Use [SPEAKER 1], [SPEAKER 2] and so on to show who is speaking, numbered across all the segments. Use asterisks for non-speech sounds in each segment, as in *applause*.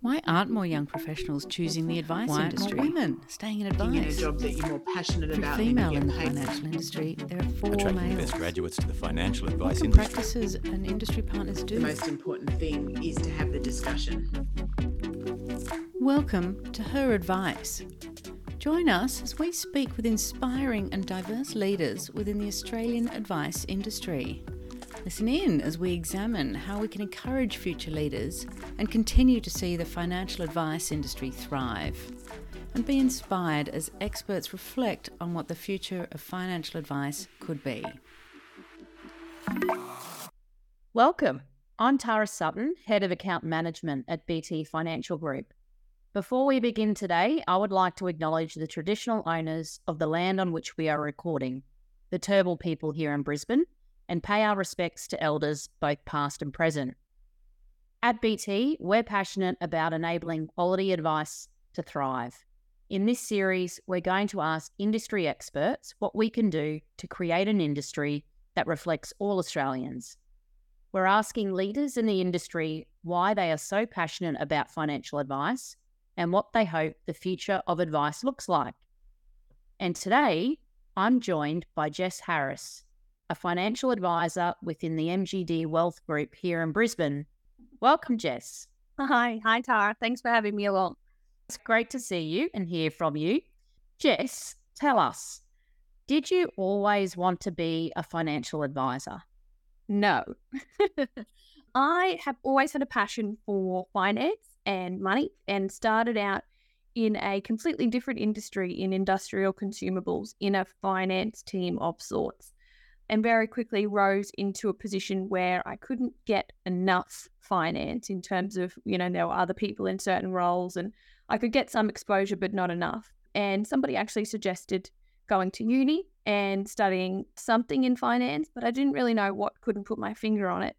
[SPEAKER 1] Why aren't more young professionals choosing the advice
[SPEAKER 2] Why aren't
[SPEAKER 1] industry?
[SPEAKER 2] more
[SPEAKER 1] women staying in advice.
[SPEAKER 3] in a job that you're more passionate
[SPEAKER 1] If you're
[SPEAKER 3] about.
[SPEAKER 1] female in the
[SPEAKER 3] get paid
[SPEAKER 1] financial industry, there are four
[SPEAKER 4] attracting the best graduates to the financial
[SPEAKER 1] What
[SPEAKER 4] advice
[SPEAKER 1] can
[SPEAKER 4] industry.
[SPEAKER 1] practices and industry partners do.
[SPEAKER 3] The
[SPEAKER 1] do?
[SPEAKER 3] most important thing is to have the discussion.
[SPEAKER 1] Welcome to Her Advice. Join us as we speak with inspiring and diverse leaders within the Australian advice industry. Listen in as we examine how we can encourage future leaders and continue to see the financial advice industry thrive. And be inspired as experts reflect on what the future of financial advice could be.
[SPEAKER 2] Welcome. I'm Tara Sutton, Head of Account Management at BT Financial Group. Before we begin today, I would like to acknowledge the traditional owners of the land on which we are recording, the Turrbal people here in Brisbane, and pay our respects to elders both past and present. At BT, we're passionate about enabling quality advice to thrive. In this series, we're going to ask industry experts what we can do to create an industry that reflects all Australians. We're asking leaders in the industry why they are so passionate about financial advice and what they hope the future of advice looks like. And today, I'm joined by Jess Harris, a financial advisor within the MGD Wealth Group here in Brisbane. Welcome, Jess.
[SPEAKER 5] Hi, hi Tara. Thanks for having me along.
[SPEAKER 2] It's great to see you and hear from you. Jess, tell us, did you always want to be a financial advisor?
[SPEAKER 5] No. *laughs* I have always had a passion for finance and money and started out in a completely different industry in industrial consumables in a finance team of sorts and very quickly rose into a position where I couldn't get enough finance in terms of, you know, there were other people in certain roles and I could get some exposure, but not enough. And somebody actually suggested going to uni and studying something in finance, but I didn't really know what, couldn't put my finger on it.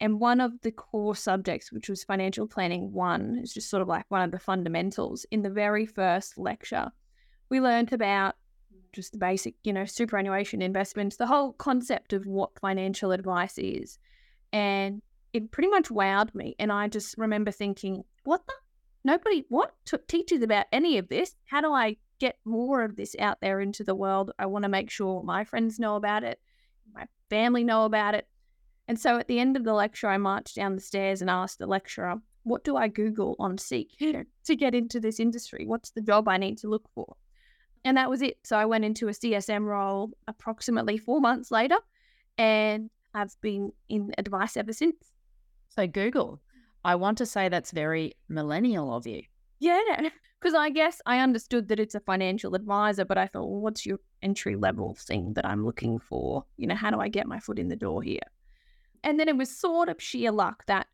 [SPEAKER 5] And one of the core subjects, which was financial planning one, is just sort of like one of the fundamentals. In the very first lecture, we learned about just the basic, you know, superannuation investments, the whole concept of what financial advice is. And it pretty much wowed me. And I just remember thinking, what the? Nobody, what t- teaches about any of this? How do I get more of this out there into the world? I want to make sure my friends know about it, my family know about it. And so at the end of the lecture, I marched down the stairs and asked the lecturer, what do I Google on Seek *laughs* to get into this industry? What's the job I need to look for? And that was it. So I went into a CSM role approximately four months later and I've been in advice ever since.
[SPEAKER 2] So, Google, I want to say that's very millennial of you.
[SPEAKER 5] Yeah, because I guess I understood that it's a financial advisor, but I thought, well, what's your entry level thing that I'm looking for? You know, how do I get my foot in the door here? And then it was sort of sheer luck that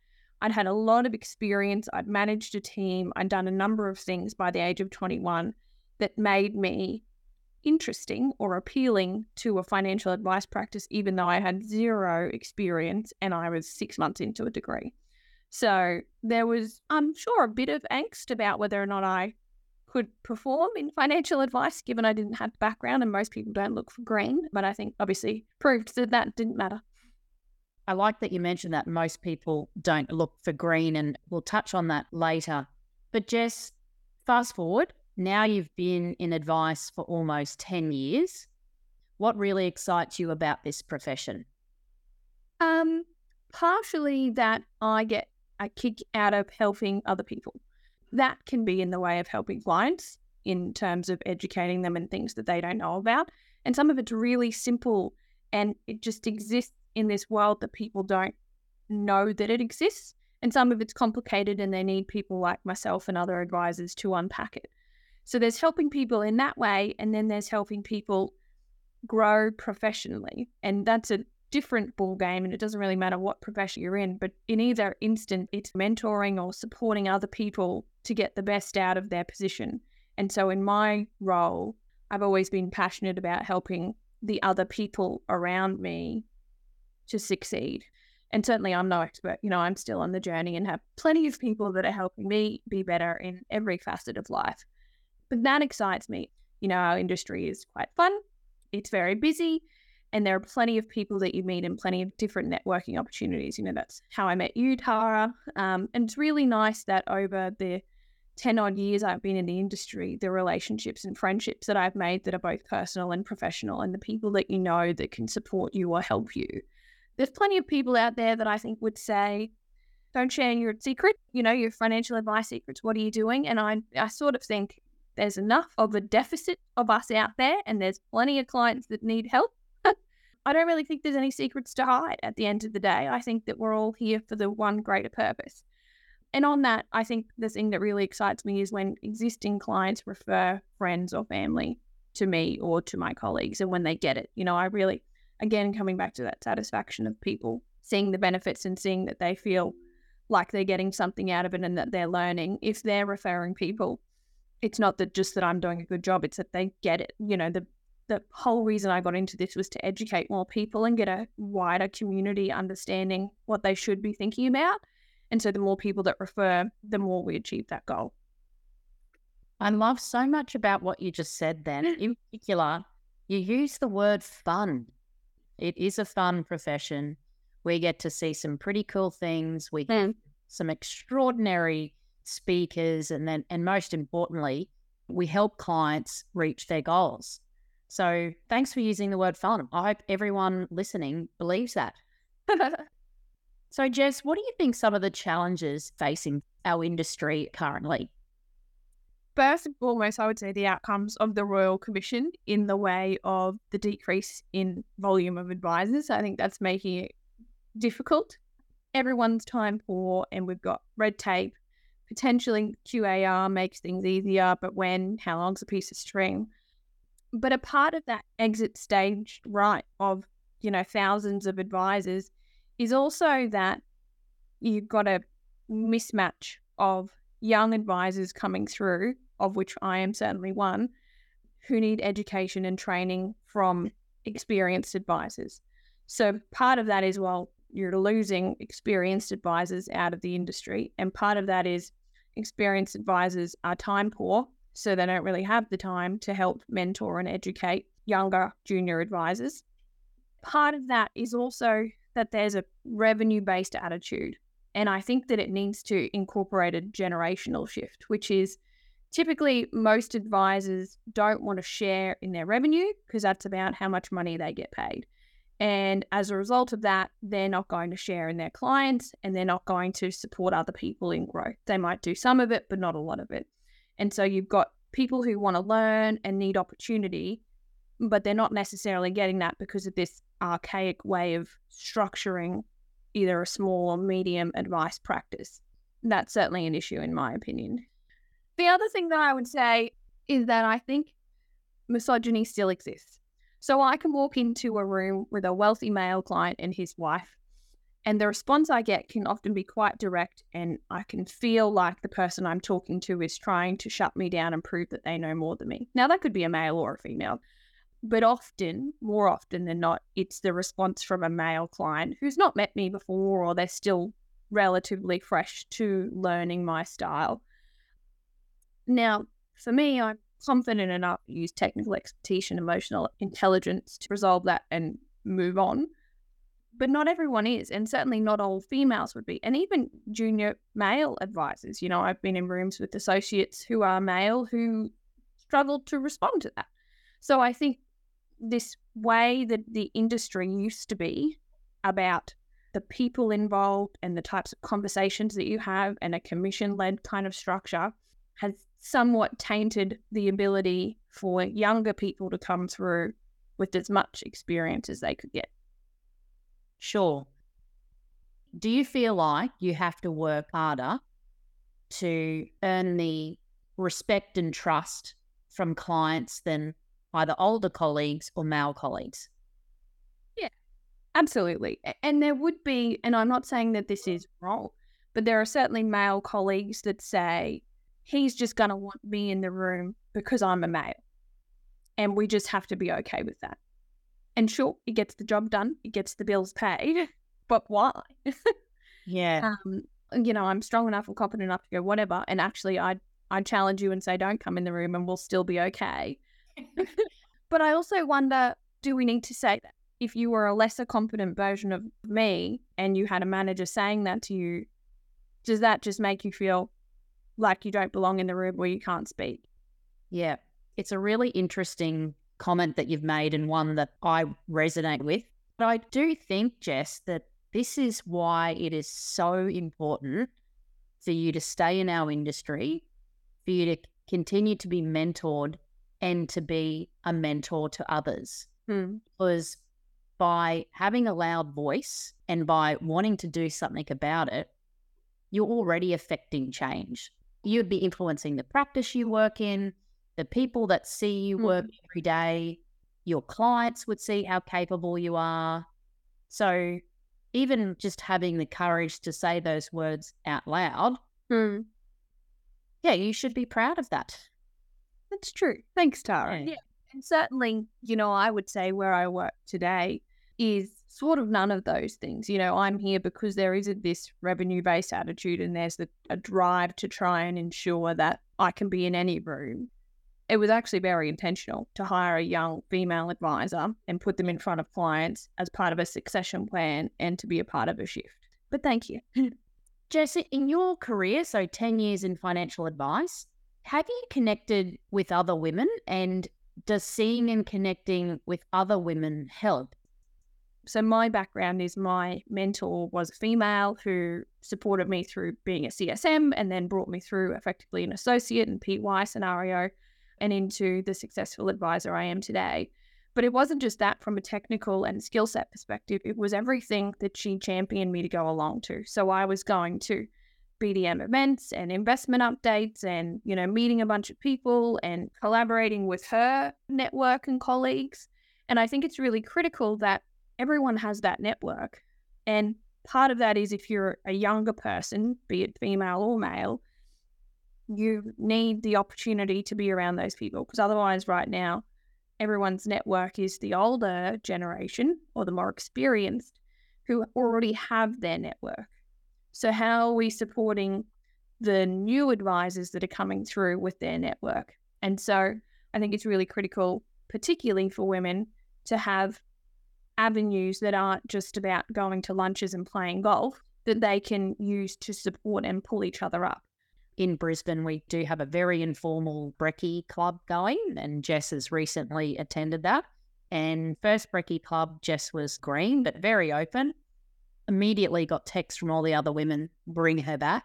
[SPEAKER 5] I'd had a lot of experience. I'd managed a team. I'd done a number of things by the age of 21 that made me interesting or appealing to a financial advice practice, even though I had zero experience and I was six months into a degree. So there was, I'm sure, a bit of angst about whether or not I could perform in financial advice, given I didn't have the background and most people don't look for green. But I think obviously proved that that didn't matter.
[SPEAKER 2] I like that you mentioned that most people don't look for green, and we'll touch on that later. But Jess, fast forward, now you've been in advice for almost 10 years. What really excites you about this profession?
[SPEAKER 5] Um, partially that I get a kick out of helping other people. That can be in the way of helping clients in terms of educating them in things that they don't know about. And some of it's really simple and it just exists in this world that people don't know that it exists. And some of it's complicated and they need people like myself and other advisors to unpack it. So there's helping people in that way, and then there's helping people grow professionally. And that's a different ball game and it doesn't really matter what profession you're in but in either instant it's mentoring or supporting other people to get the best out of their position and so in my role i've always been passionate about helping the other people around me to succeed and certainly i'm no expert you know i'm still on the journey and have plenty of people that are helping me be better in every facet of life but that excites me you know our industry is quite fun it's very busy And there are plenty of people that you meet and plenty of different networking opportunities. You know, that's how I met you, Tara. Um, and it's really nice that over the 10 odd years I've been in the industry, the relationships and friendships that I've made that are both personal and professional, and the people that you know that can support you or help you. There's plenty of people out there that I think would say, don't share your secret, you know, your financial advice secrets. What are you doing? And I, I sort of think there's enough of a deficit of us out there, and there's plenty of clients that need help. *laughs* I don't really think there's any secrets to hide at the end of the day. I think that we're all here for the one greater purpose. And on that, I think the thing that really excites me is when existing clients refer friends or family to me or to my colleagues, and when they get it. You know, I really, again, coming back to that satisfaction of people seeing the benefits and seeing that they feel like they're getting something out of it and that they're learning. If they're referring people, it's not that just that I'm doing a good job, it's that they get it. You know, the the whole reason I got into this was to educate more people and get a wider community understanding what they should be thinking about. And so the more people that refer, the more we achieve that goal.
[SPEAKER 2] I love so much about what you just said then. *laughs* In particular, you use the word fun. It is a fun profession. We get to see some pretty cool things. We
[SPEAKER 5] Mm.
[SPEAKER 2] some extraordinary speakers and then and most importantly, we help clients reach their goals. So thanks for using the word fun. I hope everyone listening believes that. *laughs* So Jess, what do you think some of the challenges facing our industry currently?
[SPEAKER 5] First and foremost, I would say the outcomes of the Royal Commission in the way of the decrease in volume of advisors. I think that's making it difficult. Everyone's time poor, and we've got red tape. Potentially, QAR makes things easier, but when, how long's a piece of string? But a part of that exit stage right of you know thousands of advisors is also that you've got a mismatch of young advisors coming through, of which I am certainly one, who need education and training from experienced advisors. So part of that is well, you're losing experienced advisors out of the industry, and part of that is experienced advisors are time poor, so they don't really have the time to help mentor and educate younger junior advisors. Part of that is also that there's a revenue based attitude. And I think that it needs to incorporate a generational shift, which is typically most advisors don't want to share in their revenue because that's about how much money they get paid. And as a result of that, they're not going to share in their clients and they're not going to support other people in growth. They might do some of it, but not a lot of it. And so you've got people who want to learn and need opportunity, but they're not necessarily getting that because of this archaic way of structuring either a small or medium advice practice. That's certainly an issue, in my opinion. The other thing that I would say is that I think misogyny still exists. So I can walk into a room with a wealthy male client and his wife, and the response I get can often be quite direct, and I can feel like the person I'm talking to is trying to shut me down and prove that they know more than me. Now, that could be a male or a female, but often, more often than not, it's the response from a male client who's not met me before or they're still relatively fresh to learning my style. Now, for me, I'm confident enough to use technical expertise and emotional intelligence to resolve that and move on. But not everyone is, and certainly not all females would be. And even junior male advisors, you know, I've been in rooms with associates who are male who struggle to respond to that. So I think this way that the industry used to be about the people involved and the types of conversations that you have and a commission led kind of structure has somewhat tainted the ability for younger people to come through with as much experience as they could get.
[SPEAKER 2] Sure. Do you feel like you have to work harder to earn the respect and trust from clients than either older colleagues or male colleagues?
[SPEAKER 5] Yeah, absolutely. And there would be, and I'm not saying that this is wrong, but there are certainly male colleagues that say, he's just going to want me in the room because I'm a male. And we just have to be okay with that. And sure, it gets the job done, it gets the bills paid, *laughs* but why?
[SPEAKER 2] Yeah. *laughs*
[SPEAKER 5] um, you know, I'm strong enough and competent enough to go whatever. And actually, I'd I'd challenge you and say, don't come in the room, and we'll still be okay. *laughs* but I also wonder, do we need to say that? if you were a lesser competent version of me and you had a manager saying that to you, does that just make you feel like you don't belong in the room where you can't speak?
[SPEAKER 2] Yeah, it's a really interesting comment that you've made and one that I resonate with. But I do think, Jess, that this is why it is so important for you to stay in our industry, for you to continue to be mentored and to be a mentor to others.
[SPEAKER 5] Hmm.
[SPEAKER 2] Because by having a loud voice and by wanting to do something about it, you're already affecting change. You'd be influencing the practice you work in, the people that see you work every day, your clients would see how capable you are. So, even just having the courage to say those words out loud,
[SPEAKER 5] Hmm.
[SPEAKER 2] yeah, you should be proud of that.
[SPEAKER 5] That's true. Thanks, Tara.
[SPEAKER 2] Yeah.
[SPEAKER 5] Yeah. And certainly, you know, I would say where I work today is sort of none of those things. You know, I'm here because there isn't this revenue based attitude and there's the, a drive to try and ensure that I can be in any room. It was actually very intentional to hire a young female advisor and put them in front of clients as part of a succession plan and to be a part of a shift. But thank you. *laughs*
[SPEAKER 2] Jess, in your career, so 10 years in financial advice, have you connected with other women and does seeing and connecting with other women help?
[SPEAKER 5] So my background is my mentor was a female who supported me through being a CSM and then brought me through effectively an associate and PY scenario and into the successful advisor I am today. But it wasn't just that from a technical and skill set perspective, it was everything that she championed me to go along to. So I was going to BDM events and investment updates and, you know, meeting a bunch of people and collaborating with her network and colleagues. And I think it's really critical that everyone has that network. And part of that is if you're a younger person, be it female or male, you need the opportunity to be around those people because otherwise, right now, everyone's network is the older generation or the more experienced who already have their network. So, how are we supporting the new advisors that are coming through with their network? And so, I think it's really critical, particularly for women, to have avenues that aren't just about going to lunches and playing golf that they can use to support and pull each other up.
[SPEAKER 2] In Brisbane, we do have a very informal brekkie club going, and Jess has recently attended that. And first brekkie club, Jess was green, but very open. Immediately got texts from all the other women, bring her back.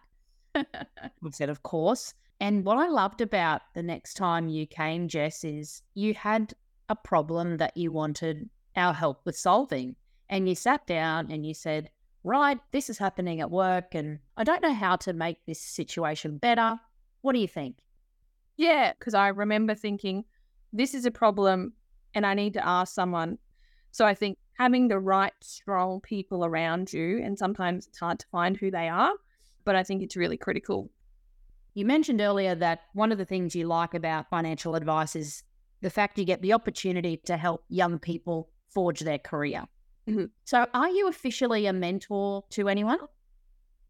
[SPEAKER 2] *laughs* we said, of course. And what I loved about the next time you came, Jess, is you had a problem that you wanted our help with solving. And you sat down and you said, Right, this is happening at work, and I don't know how to make this situation better. What do you think?
[SPEAKER 5] Yeah, because I remember thinking, this is a problem and I need to ask someone. So I think having the right, strong people around you, and sometimes it's hard to find who they are, but I think it's really critical.
[SPEAKER 2] You mentioned earlier that one of the things you like about financial advice is the fact you get the opportunity to help young people forge their career.
[SPEAKER 5] Mhm.
[SPEAKER 2] So, are you officially a mentor to anyone?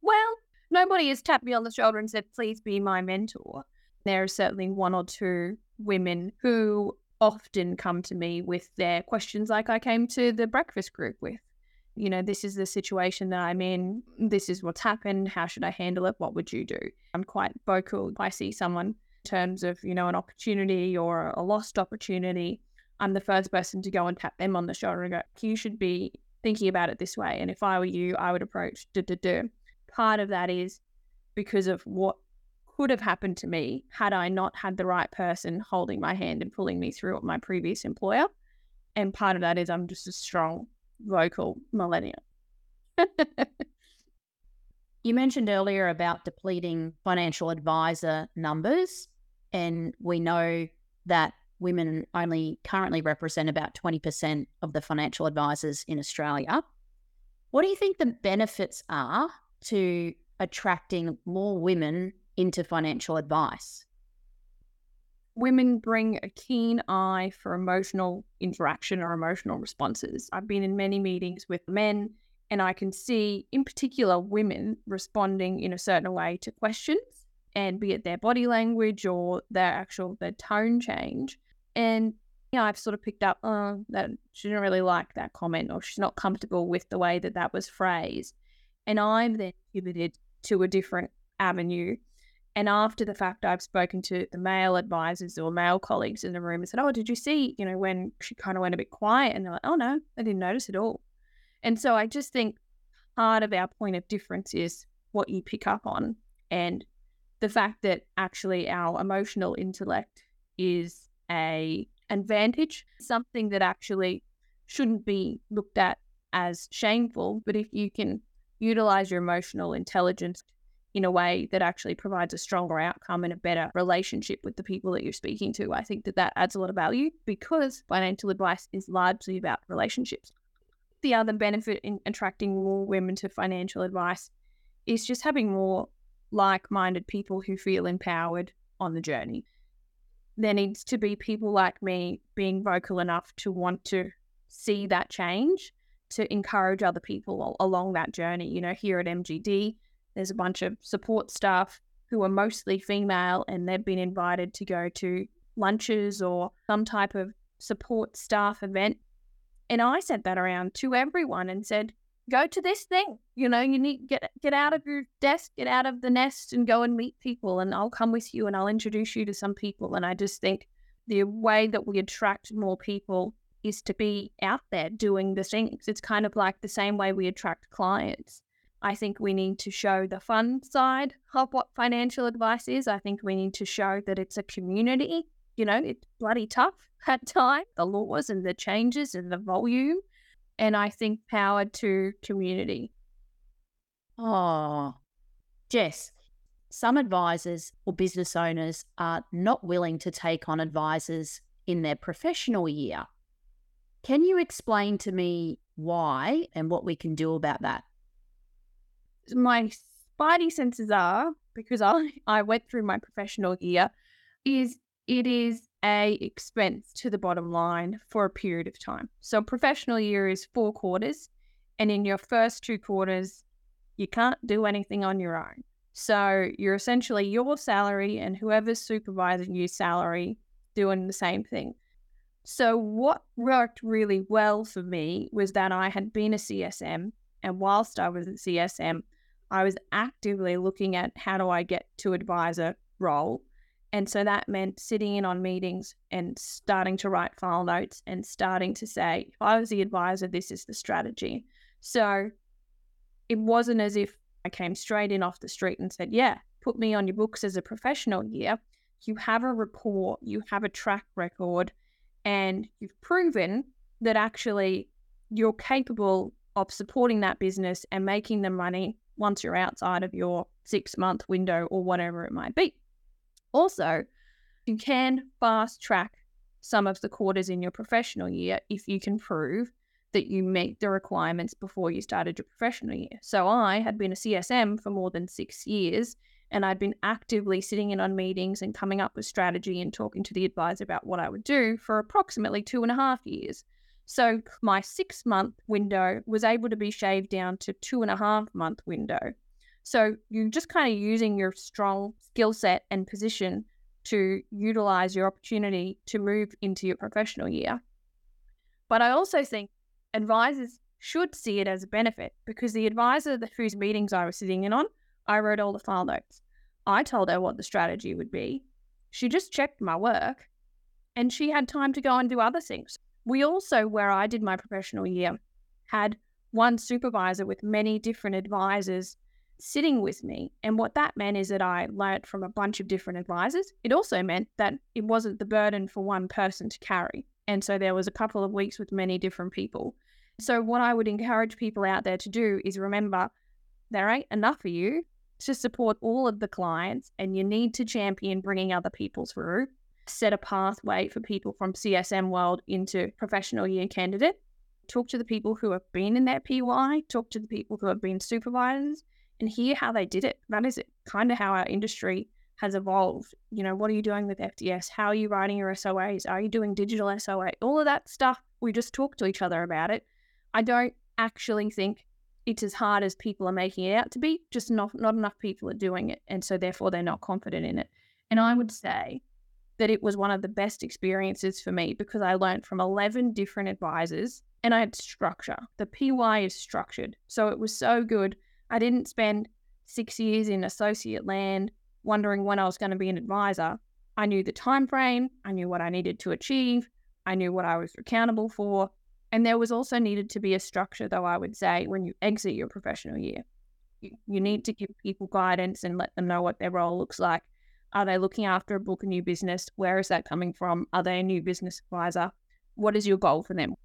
[SPEAKER 5] Well, nobody has tapped me on the shoulder and said, please be my mentor. There are certainly one or two women who often come to me with their questions, like I came to the breakfast group with. You know, this is the situation that I'm in. This is what's happened. How should I handle it? What would you do? I'm quite vocal. If I see someone in terms of, you know, an opportunity or a lost opportunity, I'm the first person to go and tap them on the shoulder and go, you should be thinking about it this way. And if I were you, I would approach duh, duh, duh. Part of that is because of what could have happened to me had I not had the right person holding my hand and pulling me through at my previous employer. And part of that is I'm just a strong, vocal millennial. *laughs*
[SPEAKER 2] You mentioned earlier about depleting financial advisor numbers, and we know that women only currently represent about 20% of the financial advisors in Australia. What do you think the benefits are to attracting more women into financial advice?
[SPEAKER 5] Women bring a keen eye for emotional interaction or emotional responses. I've been in many meetings with men, and I can see, in particular, women responding in a certain way to questions, and be it their body language or their actual their tone change. And you know, I've sort of picked up, oh, that she didn't really like that comment or she's not comfortable with the way that that was phrased. And I'm then pivoted to a different avenue. And after the fact, I've spoken to the male advisors or male colleagues in the room and said, Oh, did you see, you know, when she kind of went a bit quiet? And they're like, Oh, no, I didn't notice at all. And so I just think part of our point of difference is what you pick up on and the fact that actually our emotional intellect is a advantage, something that actually shouldn't be looked at as shameful. But if you can utilize your emotional intelligence in a way that actually provides a stronger outcome and a better relationship with the people that you're speaking to, I think that that adds a lot of value because financial advice is largely about relationships. The other benefit in attracting more women to financial advice is just having more like minded people who feel empowered on the journey there needs to be people like me being vocal enough to want to see that change to encourage other people along that journey. You know, here at MGD, there's a bunch of support staff who are mostly female and they've been invited to go to lunches or some type of support staff event. And I sent that around to everyone and said, go to this thing. You know, you need get get out of your desk, get out of the nest, and go and meet people. And I'll come with you, and I'll introduce you to some people. And I just think the way that we attract more people is to be out there doing the things. It's kind of like the same way we attract clients. I think we need to show the fun side of what financial advice is. I think we need to show that it's a community. You know, it's bloody tough *laughs* at times, the laws and the changes and the volume and I think power to community.
[SPEAKER 2] Oh, Jess, some advisors or business owners are not willing to take on advisors in their professional year. Can you explain to me why and what we can do about that?
[SPEAKER 5] My spidey senses are because I, I went through my professional year is it is a expense to the bottom line for a period of time. So professional year is four quarters, and in your first two quarters, you can't do anything on your own. So you're essentially your salary and whoever's supervising you salary doing the same thing. So what worked really well for me was that I had been a CSM and whilst I was a CSM, I was actively looking at how do I get to advisor role and so that meant sitting in on meetings and starting to write file notes and starting to say, if I was the advisor, this is the strategy. So it wasn't as if I came straight in off the street and said, yeah, put me on your books as a professional here. You have a report, you have a track record, and you've proven that actually you're capable of supporting that business and making the money once you're outside of your six month window or whatever it might be. Also, you can fast track some of the quarters in your professional year if you can prove that you meet the requirements before you started your professional year. So I had been a CSM for more than six years and I'd been actively sitting in on meetings and coming up with strategy and talking to the advisor about what I would do for approximately two and a half years. So my six month window was able to be shaved down to two and a half month window. So you're just kind of using your strong skill set and position to utilize your opportunity to move into your professional year. But I also think advisors should see it as a benefit because the advisor the whose meetings I was sitting in on, I wrote all the file notes. I told her what the strategy would be. She just checked my work and she had time to go and do other things. We also, where I did my professional year, had one supervisor with many different advisors sitting with me. And what that meant is that I learnt from a bunch of different advisors. It also meant that it wasn't the burden for one person to carry. And so there was a couple of weeks with many different people. So, what I would encourage people out there to do is remember there ain't enough of you to support all of the clients, and you need to champion bringing other people through. Set a pathway for people from CSM world into professional year candidate. Talk to the people who have been in that PY, talk to the people who have been supervisors, and hear how they did it. That is kind of how our industry has evolved. You know, what are you doing with FDS? How are you writing your SOAs? Are you doing digital SOA? All of that stuff. We just talk to each other about it. I don't actually think it's as hard as people are making it out to be. Just not not enough people are doing it, and so therefore they're not confident in it. And I would say that it was one of the best experiences for me because I learned from 11 different advisors and I had structure. The PY is structured. So it was so good. I didn't spend six years in associate land wondering when I was going to be an advisor. I knew the time frame, I knew what I needed to achieve, I knew what I was accountable for. And there was also needed to be a structure, though, I would say, when you exit your professional year. You, you need to give people guidance and let them know what their role looks like. Are they looking after a book, a new business? Where is that coming from? Are they a new business advisor? What is your goal for them?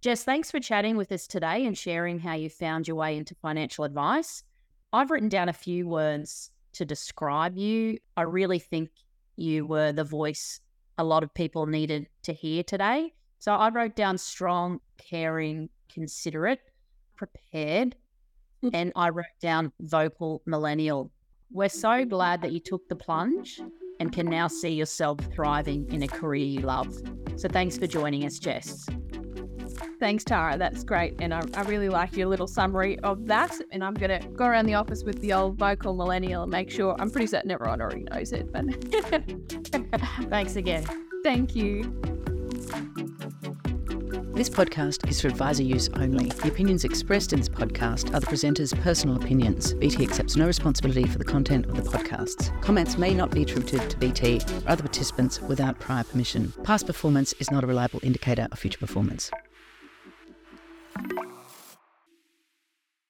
[SPEAKER 2] Jess, thanks for chatting with us today and sharing how you found your way into financial advice. I've written down a few words to describe you. I really think you were the voice a lot of people needed to hear today. So I wrote down strong, caring, considerate, prepared, and I wrote down vocal millennial. We're so glad that you took the plunge and can now see yourself thriving in a career you love. So thanks for joining us, Jess.
[SPEAKER 5] Thanks, Tara. That's great. And I, I really like your little summary of that. And I'm going to go around the office with the old vocal millennial and make sure I'm pretty certain everyone already knows it. But *laughs*
[SPEAKER 2] thanks again.
[SPEAKER 5] Thank you.
[SPEAKER 1] This podcast is for advisor use only. The opinions expressed in this podcast are the presenter's personal opinions. BT accepts no responsibility for the content of the podcasts. Comments may not be attributed to BT or other participants without prior permission. Past performance is not a reliable indicator of future performance.